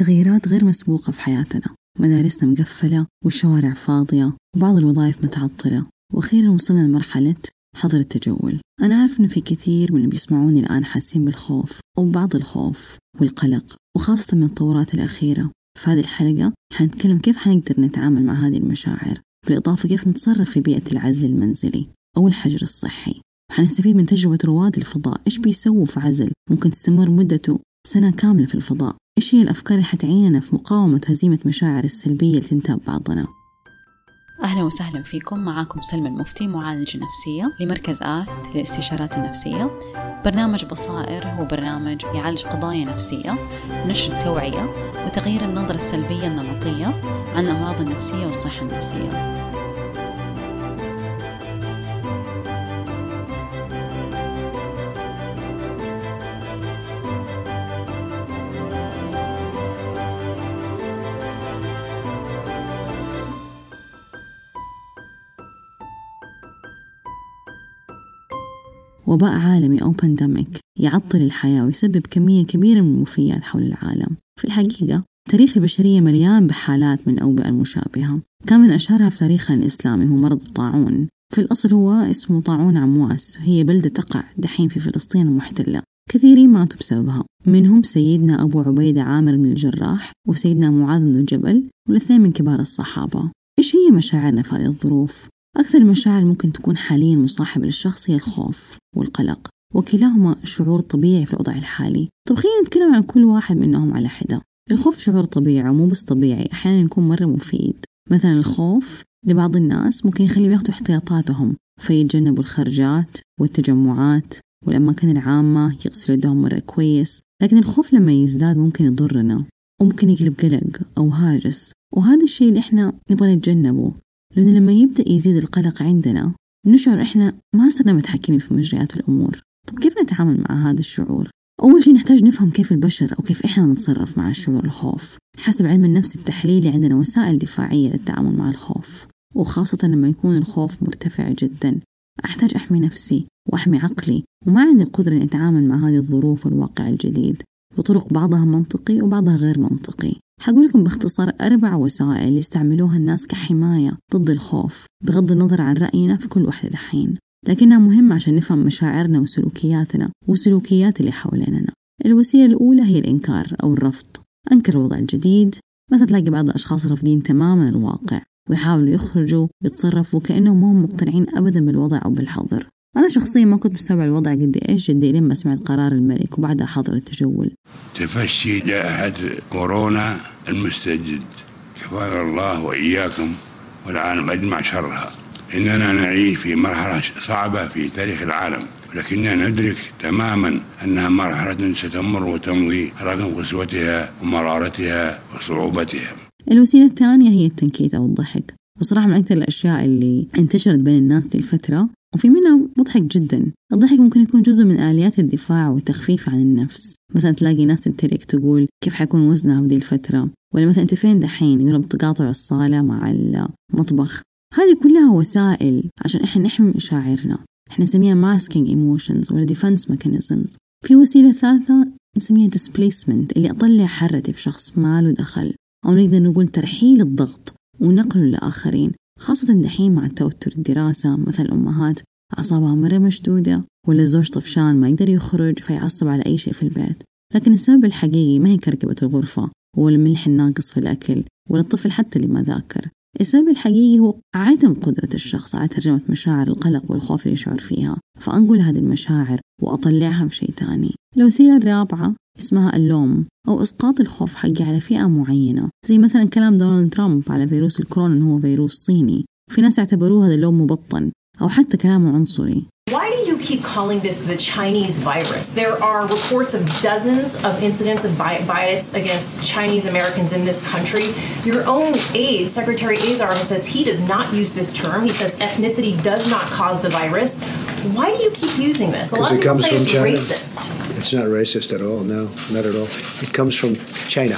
تغييرات غير مسبوقة في حياتنا. مدارسنا مقفلة والشوارع فاضية وبعض الوظائف متعطلة. وأخيرا وصلنا لمرحلة حظر التجول. أنا عارف إنه في كثير من اللي بيسمعوني الآن حاسين بالخوف أو بعض الخوف والقلق وخاصة من التطورات الأخيرة. في هذه الحلقة حنتكلم كيف حنقدر نتعامل مع هذه المشاعر بالإضافة كيف نتصرف في بيئة العزل المنزلي أو الحجر الصحي. حنستفيد من تجربة رواد الفضاء إيش بيسووا في عزل؟ ممكن تستمر مدته سنة كاملة في الفضاء. إيش هي الأفكار اللي حتعيننا في مقاومة هزيمة مشاعر السلبية اللي تنتاب بعضنا أهلا وسهلا فيكم. معاكم سلمى المفتي معالجة نفسية لمركز آت للاستشارات النفسية. برنامج بصائر هو برنامج يعالج قضايا نفسية نشر التوعية وتغيير النظرة السلبية النمطية عن الأمراض النفسية والصحة النفسية. وباء عالمي أو بانديميك يعطل الحياة ويسبب كمية كبيرة من الوفيات حول العالم. في الحقيقة تاريخ البشرية مليان بحالات من الأوبئة المشابهة كان من أشهرها في تاريخنا الإسلامي هو مرض الطاعون. في الأصل هو اسمه طاعون عمواس. هي بلدة تقع دحين في فلسطين المحتلة. كثيرين ماتوا بسببها. منهم سيدنا أبو عبيدة عامر بن الجراح وسيدنا معاذ بن جبل والإثنين من كبار الصحابة. إيش هي مشاعرنا في هذه الظروف؟ أكثر المشاعر ممكن تكون حاليا مصاحبة للشخص هي الخوف والقلق وكلاهما شعور طبيعي في الوضع الحالي. طب خلينا نتكلم عن كل واحد منهم على حدة. الخوف شعور طبيعي ومو بس طبيعي أحيانا يكون مرة مفيد. مثلا الخوف لبعض الناس ممكن يخليهم ياخذوا احتياطاتهم فيتجنبوا الخرجات والتجمعات والأماكن العامة يغسلوا يدهم مرة كويس. لكن الخوف لما يزداد ممكن يضرنا وممكن يقلب قلق أو هاجس. وهذا الشيء اللي إحنا نبغى نتجنبه. لأنه لما يبدأ يزيد القلق عندنا نشعر إحنا ما صرنا متحكمين في مجريات الأمور. طب كيف نتعامل مع هذا الشعور؟ أول شيء نحتاج نفهم كيف البشر أو كيف إحنا نتصرف مع الشعور الخوف حسب علم النفس التحليلي عندنا وسائل دفاعية للتعامل مع الخوف. وخاصة لما يكون الخوف مرتفع جدا أحتاج أحمي نفسي وأحمي عقلي وما عندي القدرة أن أتعامل مع هذه الظروف والواقع الجديد. بطرق بعضها منطقي وبعضها غير منطقي. حقول لكم باختصار أربع وسائل يستعملوها الناس كحماية ضد الخوف بغض النظر عن رأينا في كل واحدة دحين لكنها مهمة عشان نفهم مشاعرنا وسلوكياتنا وسلوكيات اللي حواليننا. الوسيلة الأولى هي الإنكار أو الرفض. أنكر الوضع الجديد. مثلا تلاقي بعض الأشخاص رافضين تماما الواقع ويحاولوا يخرجوا ويتصرفوا كأنهم ما هم مقتنعين أبدا بالوضع أو بالحظر. أنا شخصيا ما كنت مستوعب الوضع قد إيش جدي لما سمعت قرار الملك وبعدها حظر التجول. تفشي جائحة كورونا المستجد. كفانا الله وإياكم والعالم أجمع شرها. إننا نعيش في مرحلة صعبة في تاريخ العالم ولكننا ندرك تماما أنها مرحلة ستمر وتمضي رغم قسوتها ومرارتها وصعوبتها. الوسيلة الثانية هي التنكيت أو الضحك. وصراحة من أكثر الأشياء اللي انتشرت بين الناس دي الفترة وفي منها مضحك جدا. الضحك ممكن يكون جزء من آليات الدفاع والتخفيف عن النفس. مثلا تلاقي ناس تتريق تقول كيف حيكون وزنها بهذه الفترة؟ ولا مثلا أنت فين دحين؟ يقول بتقاطع الصالة مع المطبخ. هذه كلها وسائل عشان إحنا نحمي مشاعرنا. إحنا نسميها masking emotions ولا defense mechanisms. في وسيلة ثالثة نسميها displacement اللي أطلع حرتي في شخص ما له دخل. أو نقدر نقول ترحيل الضغط ونقله لآخرين. خاصة دحين مع توتر الدراسة مثل الأمهات أعصابها مرة مشدودة ولا الزوج طفشان ما يقدر يخرج فيعصب على أي شيء في البيت. لكن السبب الحقيقي ما هي كركبة الغرفة ولا الملح الناقص في الأكل ولا الطفل حتى اللي ما ذاكر. السبب الحقيقي هو عدم قدرة الشخص على ترجمة مشاعر القلق والخوف اللي يشعر فيها. فأنقل هذه المشاعر وأطلعها بشيء تاني الوسيلة الرابعة اسمها اللوم أو إسقاط الخوف حقي على فئة معينة زي مثلا كلام دونالد ترامب على فيروس الكورونا أنه هو فيروس صيني. في ناس اعتبروه هذا اللوم مبطن أو حتى كلامه عنصري. Keep calling this the Chinese virus? There are reports of dozens of incidents of bias against Chinese Americans in this country. Your own aide, Secretary Azar, says he does not use this term. He says ethnicity does not cause the virus. Why do you keep using this? A lot of it people comes say from it's China. racist. It's not racist at all. No, not at all. It comes from China.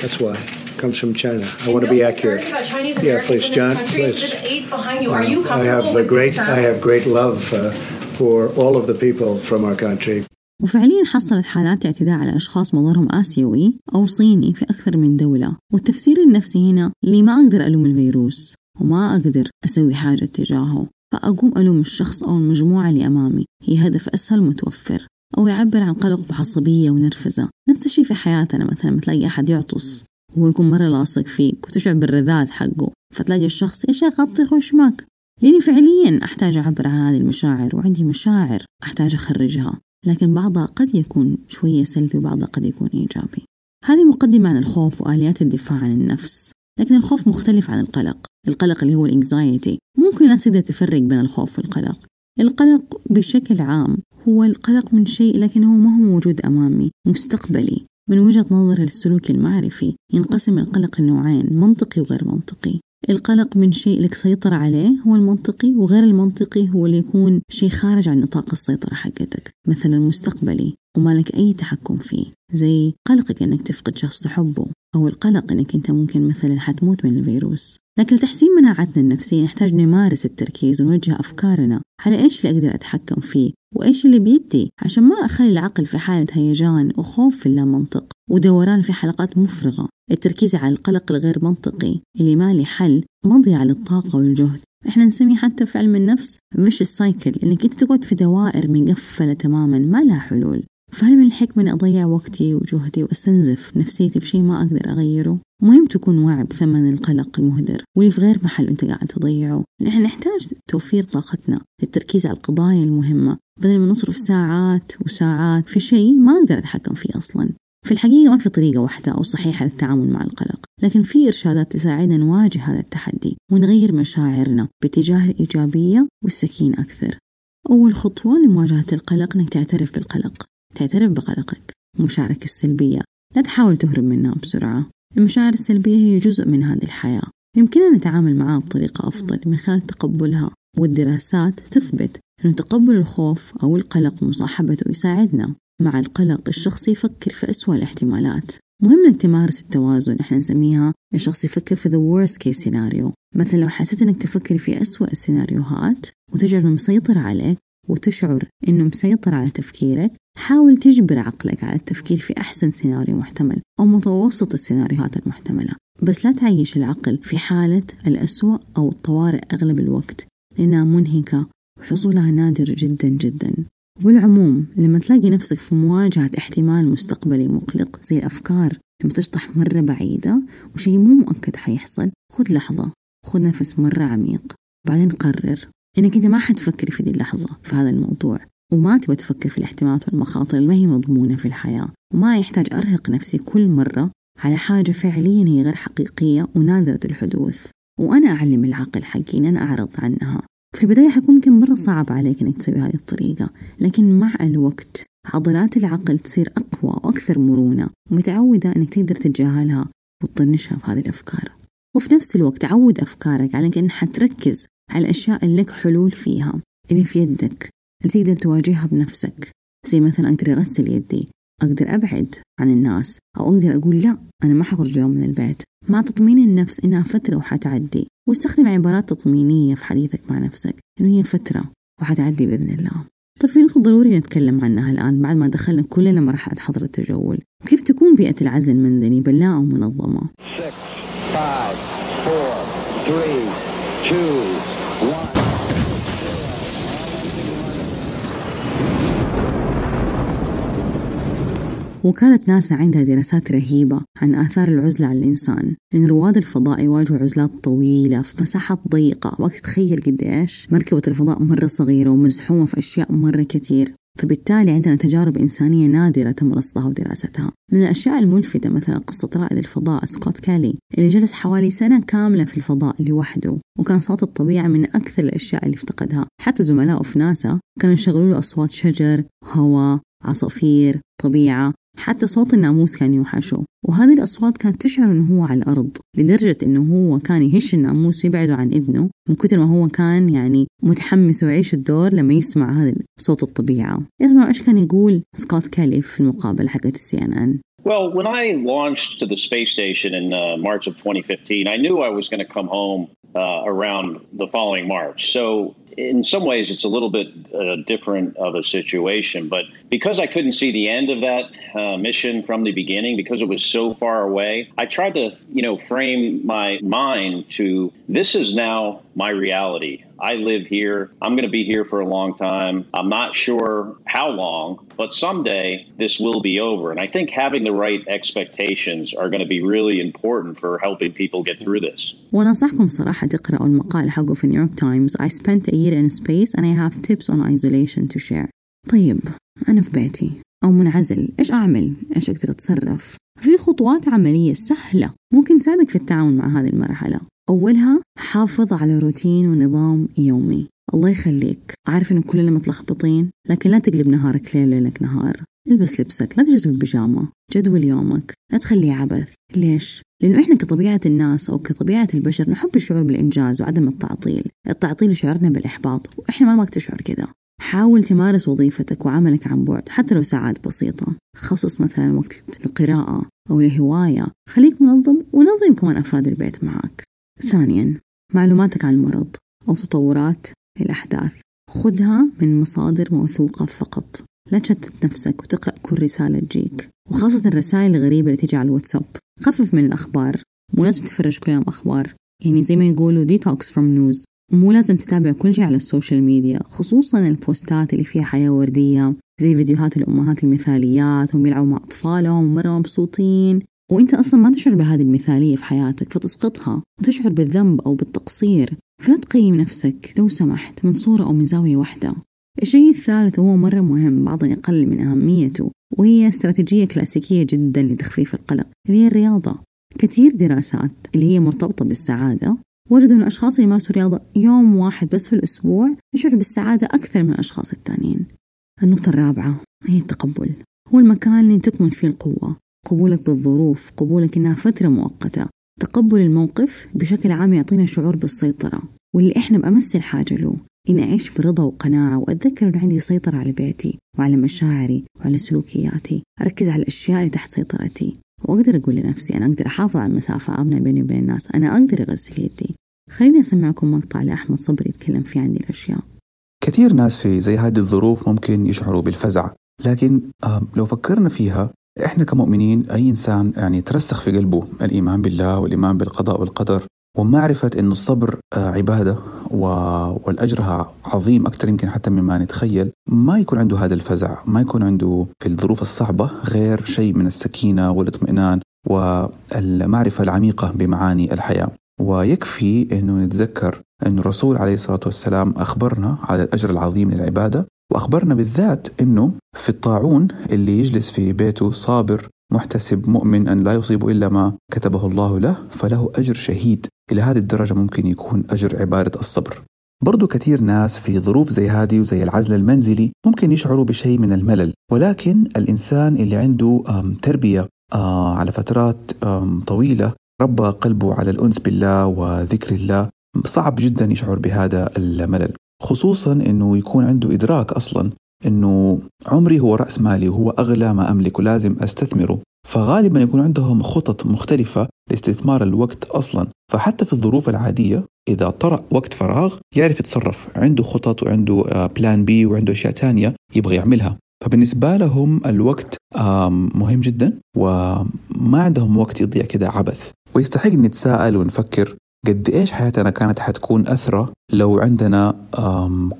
That's why. It comes from China. I want to be accurate. About Chinese Yeah, please, John, country. please. The aides behind you. Are you I comfortable have a with great? I have great love uh, for all of the people from our country. وفعليا حصلت حالات اعتداء على أشخاص مظهرهم آسيوي أو صيني في أكثر من دولة والتفسير النفسي هنا اللي ما أقدر ألوم الفيروس وما أقدر أسوي حاجة تجاهه فأقوم ألوم الشخص أو المجموعة اللي أمامي هي هدف أسهل متوفر أو يعبر عن قلق بعصبية ونرفزة نفس الشيء في حياتنا مثلا تلاقي أحد يعطس وهو يكون مرة لاصق فيك وتشعر بالرذاذ حقه فتلاقي الشخص يا غطي خش معك لأني فعليا أحتاج أعبر عن هذه المشاعر وعندي مشاعر أحتاج أخرجها لكن بعضها قد يكون شوية سلبي وبعضها قد يكون إيجابي. هذه مقدمة عن الخوف وآليات الدفاع عن النفس لكن الخوف مختلف عن القلق. القلق اللي هو الانكزايتي ممكن الناس تقدر تفرق بين الخوف والقلق. القلق بشكل عام هو القلق من شيء لكنه ما هو موجود أمامي مستقبلي. من وجهة نظر السلوك المعرفي ينقسم القلق لنوعين منطقي وغير منطقي. القلق من شيء لك سيطرة عليه هو المنطقي وغير المنطقي هو اللي يكون شيء خارج عن نطاق السيطرة حقتك مثلا مستقبلي وما لك أي تحكم فيه زي قلقك أنك تفقد شخص تحبه. أو القلق أنك أنت ممكن مثلا حتموت من الفيروس. لكن لتحسين مناعتنا النفسية نحتاج نمارس التركيز ونوجه أفكارنا على إيش اللي أقدر أتحكم فيه وإيش اللي بيدي عشان ما أخلي العقل في حالة هيجان وخوف في اللامنطق ودوران في حلقات مفرغة. التركيز على القلق الغير منطقي اللي ما له حل مضيعة للطاقة والجهد. إحنا نسميه حتى في علم النفس فيش السايكل إنك أنت تقعد في دوائر مقفلة تماما ما لها حلول. فهل من الحكمة اني أضيع وقتي وجهدي وأستنزف نفسيتي بشيء ما أقدر أغيره؟ مهم تكون واعي بثمن القلق المهدر واللي في غير محل أنت قاعد تضيعه. نحن نحتاج توفير طاقتنا للتركيز على القضايا المهمة. بدل ما نصرف ساعات وساعات في شيء ما أقدر أتحكم فيه أصلا. في الحقيقة ما في طريقة واحدة أو صحيحة للتعامل مع القلق لكن في إرشادات تساعدنا نواجه هذا التحدي ونغير مشاعرنا باتجاه الإيجابية والسكين أكثر. أول خطوة لمواجهة القلق أنك تعترف بالقلق. تعترف بقلقك ومشاعرك السلبية. لا تحاول تهرب منها بسرعة. المشاعر السلبية هي جزء من هذه الحياة. يمكننا نتعامل معها بطريقة أفضل من خلال تقبلها. والدراسات تثبت أن تقبل الخوف أو القلق ومصاحبته يساعدنا مع القلق الشخص يفكر في أسوأ الاحتمالات. مهم إنك تمارس التوازن إحنا نسميها الشخص يفكر في the worst case scenario. مثلا لو حسيت إنك تفكر في أسوأ السيناريوهات وتشعر انه مسيطر عليك وتشعر إنه مسيطر على تفكيرك حاول تجبر عقلك على التفكير في أحسن سيناريو محتمل أو متوسط السيناريوهات المحتملة. بس لا تعيش العقل في حالة الأسوأ أو الطوارئ أغلب الوقت لأنها منهكة وحصولها نادر جدا جدا. والعموم لما تلاقي نفسك في مواجهة احتمال مستقبلي مقلق زي الأفكار لما تشطح مرة بعيدة وشيء مو مؤكد حيحصل خذ لحظة خذ نفس مرة عميق بعدين قرر. إنك أنت ما حتفكر في دي اللحظة في هذا الموضوع. وما تبغى تفكر في الاحتمالات والمخاطر اللي ما هي مضمونة في الحياة. وما يحتاج أرهق نفسي كل مرة على حاجة فعليا هي غير حقيقية ونادرة الحدوث. وأنا أعلم العقل حقي إن أنا أعرض عنها. في البداية حيكون ممكن مرة صعب عليك إنك تسوي هذه الطريقة. لكن مع الوقت عضلات العقل تصير أقوى وأكثر مرونة ومتعودة إنك تقدر تتجاهلها وتطنشها في هذه الأفكار. وفي نفس الوقت عود أفكارك على إنك حتركز على الأشياء اللي لك حلول فيها اللي في يدك اللي تقدر تواجهها بنفسك. زي مثلا أقدر أغسل يدي أقدر أبعد عن الناس أو أقدر أقول لا أنا ما حخرج اليوم من البيت. مع تطمين النفس إنها فترة وحتعدي. واستخدم عبارات تطمينية في حديثك مع نفسك إنه هي فترة وحتعدي بإذن الله. طيب في نقطة ضروري نتكلم عنها الآن بعد ما دخلنا كلنا مرحلة حظر التجول. كيف تكون بيئة العزل المنزلي بلاءة ومنظمة Six, five, four, three, two, وكالة ناسا عندها دراسات رهيبة عن آثار العزلة على الإنسان لأن رواد الفضاء يواجهوا عزلات طويلة في مساحات ضيقة وقت تخيل قديش مركبة الفضاء مرة صغيرة ومزحومة في أشياء مرة كثير. فبالتالي عندنا تجارب إنسانية نادرة تم رصدها ودراستها. من الأشياء الملفتة مثلا قصة رائد الفضاء سكوت كالي اللي جلس حوالي سنة كاملة في الفضاء لوحده وكان صوت الطبيعة من أكثر الأشياء اللي افتقدها. حتى زملائه في ناسا كانوا يشغلوا له أصوات شجر هواء عصافير طبيعة. حتى صوت الناموس كان يوحشه. وهذه الأصوات كانت تشعر أنه هو على الأرض لدرجة أنه هو كان يهش الناموس ويبعده عن إذنه من كثر ما هو كان يعني متحمس ويعيش الدور لما يسمع هذا صوت الطبيعة. يسمع إيش كان يقول سكوت كالي في المقابلة حقت السي إن إن. Well, when I launched to the space station in uh, March of 2015, I knew I was going to come home uh, around the following March. So in some ways, it's a little bit uh, different of a situation. But because I couldn't see the end of that uh, mission from the beginning, because it was so far away, I tried to, you know, frame my mind to this is now my reality. I live here. I'm going to be here for a long time. I'm not sure how long, but someday this will be over. And I think having the right expectations are going to be really important for helping people get through this. ونصحكم صراحة تقرأوا المقال حقه في نيويورك تايمز I spent a year in space and I have tips on isolation to share. طيب أنا في بيتي أو منعزل. إيش أعمل؟ إيش أقدر أتصرف؟ في خطوات عملية سهلة ممكن تساعدك في التعامل مع هذه المرحلة. أولها حافظ على روتين ونظام يومي. الله يخليك. عارف إنه كلنا متلخبطين لكن لا تقلب نهارك ليل ليلك نهار. البس لبسك لا تجلس بالبيجامة جدول يومك. لا تخليه عبث. ليش؟ لأنه إحنا كطبيعة الناس أو كطبيعة البشر نحب الشعور بالإنجاز وعدم التعطيل. التعطيل يشعرنا بالإحباط وإحنا ما نبغاك تشعر كذا. حاول تمارس وظيفتك وعملك عن بعد حتى لو ساعات بسيطة. خصص مثلا وقت للقراءة أو لهواية خليك منظم ونظم كمان أفراد البيت معك. ثانيا معلوماتك عن المرض أو تطورات الأحداث. خذها من مصادر موثوقة فقط. لا تشتت نفسك وتقرأ كل رسالة تجيك. وخاصة الرسائل الغريبة اللي تجي على الواتساب. خفف من الأخبار. مو لازم تتفرج كل يوم أخبار. يعني زي ما يقولوا detox from news مو لازم تتابع كل شيء على ال social media خصوصا البوستات اللي فيها حياة وردية زي فيديوهات الأمهات المثاليات هم يلعبوا مع أطفالهم مرة مبسوطين. وإنت أصلا ما تشعر بهذه المثالية في حياتك فتسقطها وتشعر بالذنب أو بالتقصير. فلا تقيم نفسك لو سمحت من صورة أو من زاوية واحدة. الشيء الثالث وهو مرة مهم بعضنا يقلل من أهميته وهي استراتيجية كلاسيكية جدا لتخفيف القلق اللي هي الرياضة. كثير دراسات اللي هي مرتبطة بالسعادة وجدوا أن الأشخاص اللي يمارسوا رياضة يوم واحد بس في الأسبوع يشعروا بالسعادة أكثر من الأشخاص الثانيين. النقطة الرابعة هي التقبل. هو المكان اللي تكمن فيه القوة. قبولك بالظروف قبولك إنها فترة مؤقتة. تقبل الموقف بشكل عام يعطينا شعور بالسيطرة. واللي إحنا بأمس الحاجة له. إني أعيش برضا وقناعة وأتذكر إنه عندي سيطرة على بيتي وعلى مشاعري وعلى سلوكياتي. أركز على الأشياء اللي تحت سيطرتي. وأقدر أقول لنفسي أنا أقدر أحافظ على المسافة آمنة بيني وبين الناس. أنا أقدر أغسل يدي. خليني أسمعكم مقطع لأحمد صبري يتكلم فيه عن دي الأشياء. كثير ناس في زي هذه الظروف ممكن يشعروا بالفزع لكن لو فكرنا فيها إحنا كمؤمنين أي إنسان يعني ترسخ في قلبه الإيمان بالله والإيمان بالقضاء والقدر ومعرفة أن الصبر عبادة. والأجرها عظيم أكثر يمكن حتى مما نتخيل. ما يكون عنده هذا الفزع ما يكون عنده في الظروف الصعبة غير شيء من السكينة والإطمئنان والمعرفة العميقة بمعاني الحياة. ويكفي أنه نتذكر أن الرسول عليه الصلاة والسلام أخبرنا على الأجر العظيم للعبادة وأخبرنا بالذات أنه في الطاعون اللي يجلس في بيته صابر محتسب مؤمن أن لا يصيب إلا ما كتبه الله له فله أجر شهيد. إلى هذه الدرجة ممكن يكون أجر عبادة الصبر. برضو كثير ناس في ظروف زي هذه وزي العزل المنزلي ممكن يشعروا بشيء من الملل ولكن الإنسان اللي عنده تربية على فترات طويلة ربى قلبه على الأنس بالله وذكر الله صعب جدا يشعر بهذا الملل. خصوصا أنه يكون عنده إدراك أصلا أنه عمري هو رأس مالي وهو أغلى ما أملك ولازم أستثمره. فغالبا يكون عندهم خطط مختلفة لاستثمار الوقت أصلا. فحتى في الظروف العادية إذا طرأ وقت فراغ يعرف يتصرف. عنده خطط وعنده بلان بي وعنده أشياء تانية يبغى يعملها. فبالنسبة لهم الوقت مهم جدا وما عندهم وقت يضيع كده عبث. ويستحق نتساءل ونفكر قد إيش حياتنا كانت حتكون أثرى لو عندنا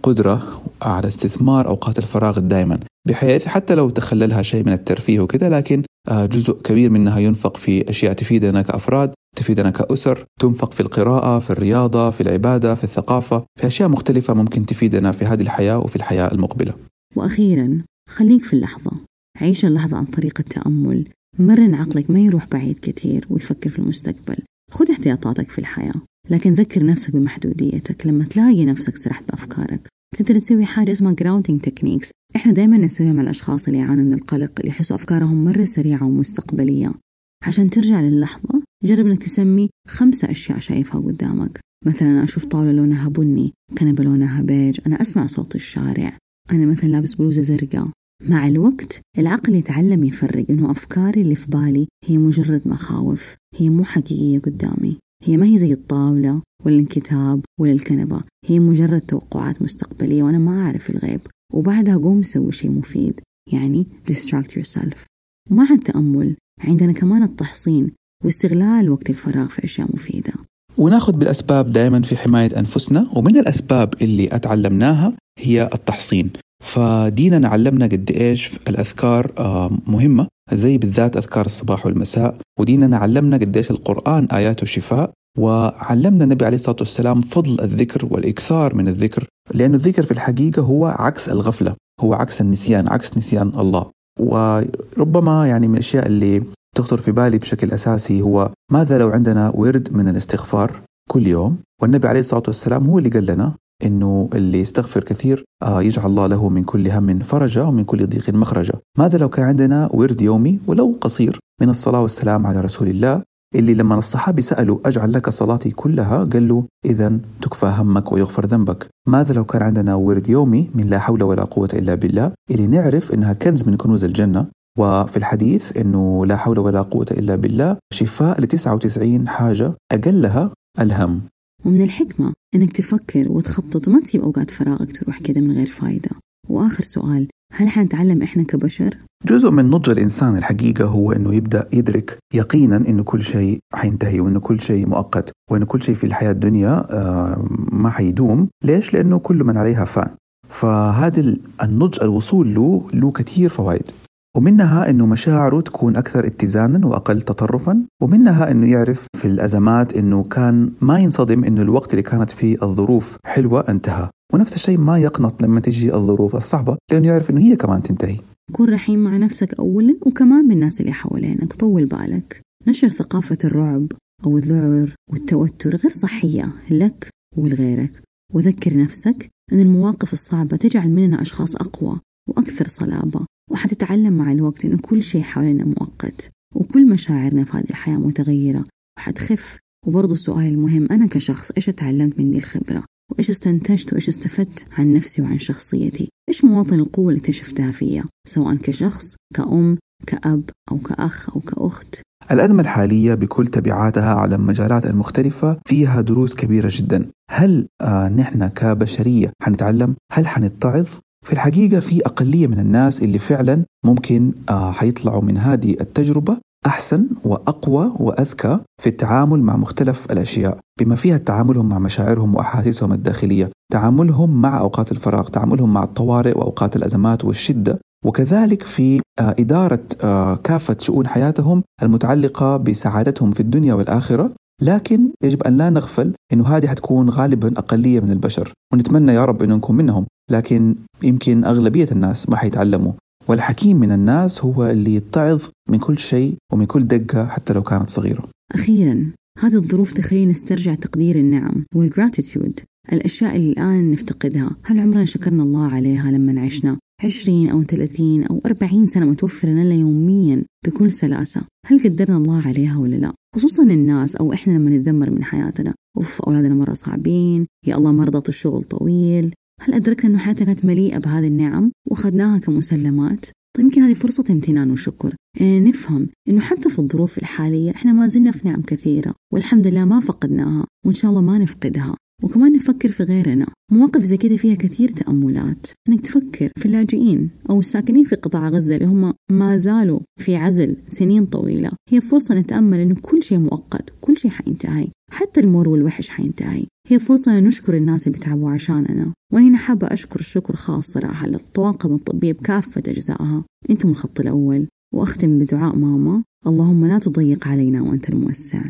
قدرة على استثمار أوقات الفراغ دائما بحيث حتى لو تخللها شيء من الترفيه وكذا لكن جزء كبير منها ينفق في أشياء تفيدنا كأفراد تفيدنا كأسر تنفق في القراءة في الرياضة في العبادة في الثقافة في أشياء مختلفة ممكن تفيدنا في هذه الحياة وفي الحياة المقبلة. وأخيرا خليك في اللحظة. عيش اللحظة عن طريق التأمل. مرن عقلك ما يروح بعيد كثير ويفكر في المستقبل. خذ احتياطاتك في الحياة. لكن ذكر نفسك بمحدوديتك. لما تلاقي نفسك سرحت بأفكارك تقدر تسوي حاجة اسمها grounding techniques. إحنا دايما نسويها مع الأشخاص اللي يعانوا من القلق اللي يحسوا أفكارهم مرة سريعة ومستقبلية. عشان ترجع للحظة جرب إنك تسمي خمسة أشياء شايفها قدامك. مثلا أنا أشوف طاولة لونها بني كنبة لونها بيج أنا أسمع صوت الشارع. أنا مثلا لابس بلوزة زرقاء. مع الوقت العقل يتعلم يفرق إنه أفكاري اللي في بالي هي مجرد مخاوف هي مو حقيقية قدامي. هي ما هي زي الطاولة ولا الكتاب ولا الكنبة هي مجرد توقعات مستقبلية وأنا ما أعرف الغيب. وبعدها قوم سوي شيء مفيد يعني distract yourself. ومع التأمل عندنا كمان التحصين واستغلال وقت الفراغ في أشياء مفيدة. وناخذ بالأسباب دائما في حماية أنفسنا ومن الأسباب اللي أتعلمناها هي التحصين. فديننا علمنا قد إيش الأذكار مهمة زي بالذات أذكار الصباح والمساء. وديننا علمنا قد إيش القرآن آياته شفاء. وعلمنا النبي عليه الصلاة والسلام فضل الذكر والإكثار من الذكر. لأن الذكر في الحقيقة هو عكس الغفلة هو عكس النسيان عكس نسيان الله. وربما يعني من الأشياء اللي تخطر في بالي بشكل أساسي هو ماذا لو عندنا ورد من الاستغفار كل يوم؟ والنبي عليه الصلاة والسلام هو اللي قال لنا إنه اللي يستغفر كثير آه، يجعل الله له من كل هم فرجا ومن كل ضيق مخرجا. ماذا لو كان عندنا ورد يومي ولو قصير من الصلاة والسلام على رسول الله اللي لما الصحابي سألوا أجعل لك صلاتي كلها قال له إذا تكفى همك ويغفر ذنبك ماذا لو كان عندنا ورد يومي من لا حول ولا قوة إلا بالله اللي نعرف إنها كنز من كنوز الجنة وفي الحديث إنه لا حول ولا قوة إلا بالله شفاء ل 99 حاجة أقلها الهم. ومن الحكمة إنك تفكر وتخطط وما تسيب أوقات فراغك تروح كذا من غير فايدة. وآخر سؤال هل حنتعلم إحنا كبشر؟ جزء من نضج الإنسان الحقيقة هو إنه يبدأ يدرك يقينا إنه كل شيء حينتهي وإنه كل شيء مؤقت وإنه كل شيء في الحياة الدنيا آه، ما حيدوم، ليش؟ لأنه كل من عليها فان. فهذا النضج الوصول له له كثير فوائد ومنها أنه مشاعره تكون أكثر اتزانا وأقل تطرفا ومنها أنه يعرف في الأزمات أنه كان ما ينصدم أنه الوقت اللي كانت فيه الظروف حلوة انتهى. ونفس الشيء ما يقنط لما تجي الظروف الصعبة لأنه يعرف أنه هي كمان تنتهي. كن رحيم مع نفسك أولا وكمان بالناس اللي حوالينك. طول بالك. نشر ثقافة الرعب أو الذعر والتوتر غير صحية لك ولغيرك. وذكر نفسك أن المواقف الصعبة تجعل مننا أشخاص أقوى وأكثر صلابة. وحتتعلم مع الوقت إنه كل شيء حوالينا مؤقت وكل مشاعرنا في هذه الحياة متغيرة وحتخف. وبرضه السؤال المهم أنا كشخص إيش تعلمت من دي الخبرة؟ وإيش استنتجت؟ وإيش استفدت عن نفسي وعن شخصيتي؟ إيش مواطن القوة اللي اكتشفتها فيا؟ سواء كشخص كأم كأب أو كأخ أو كأخت. الأزمة الحالية بكل تبعاتها على المجالات المختلفة فيها دروس كبيرة جدا. هل آه نحن كبشرية حنتعلم؟ هل حنتعظ؟ في الحقيقة في أقلية من الناس اللي فعلا ممكن آه حيطلعوا من هذه التجربة أحسن وأقوى وأذكى في التعامل مع مختلف الأشياء بما فيها تعاملهم مع مشاعرهم وأحاسيسهم الداخلية تعاملهم مع أوقات الفراغ تعاملهم مع الطوارئ وأوقات الأزمات والشدة وكذلك في آه، إدارة آه، كافة شؤون حياتهم المتعلقة بسعادتهم في الدنيا والآخرة. لكن يجب أن لا نغفل أنه هذه حتكون غالبا أقلية من البشر ونتمنى يا رب أن نكون منهم. لكن يمكن أغلبية الناس ما حيتعلموا. والحكيم من الناس هو اللي يتعظ من كل شيء ومن كل دقة حتى لو كانت صغيرة. أخيرا هذه الظروف تخلينا نسترجع تقدير النعم والجراتيتيود الأشياء اللي الآن نفتقدها. هل عمرنا شكرنا الله عليها لما عشنا 20 أو 30 أو 40 سنة متوفرة لنا يوميا بكل سلاسة؟ هل قدرنا الله عليها ولا لا؟ خصوصا الناس أو إحنا لما نتذمر من حياتنا. أوف أولادنا مرة صعبين يا الله مرضى الشغل طويل. هل أدركنا أنه حياتنا كانت مليئة بهذه النعم وأخذناها كمسلمات؟ طيب يمكن هذه فرصة امتنان وشكر إيه نفهم أنه حتى في الظروف الحالية إحنا ما زلنا في نعم كثيرة والحمد لله ما فقدناها وإن شاء الله ما نفقدها وكمان نفكر في غيرنا. مواقف زي كده فيها كثير تأملات. إنك تفكر في اللاجئين أو الساكنين في قطاع غزة اللي هم ما زالوا في عزل سنين طويلة. هي فرصة نتأمل انه كل شيء مؤقت كل شيء حينتهي. حتى المر والوحش حينتهي. هي فرصة نشكر الناس اللي بيتعبوا عشاننا. وأنا هنا حابة أشكر الشكر خاص صراحة للطواقم الطبية بكافة أجزائها. أنتم الخط الأول. وأختم بدعاء ماما. اللهم لا تضيق علينا وأنت الموسع.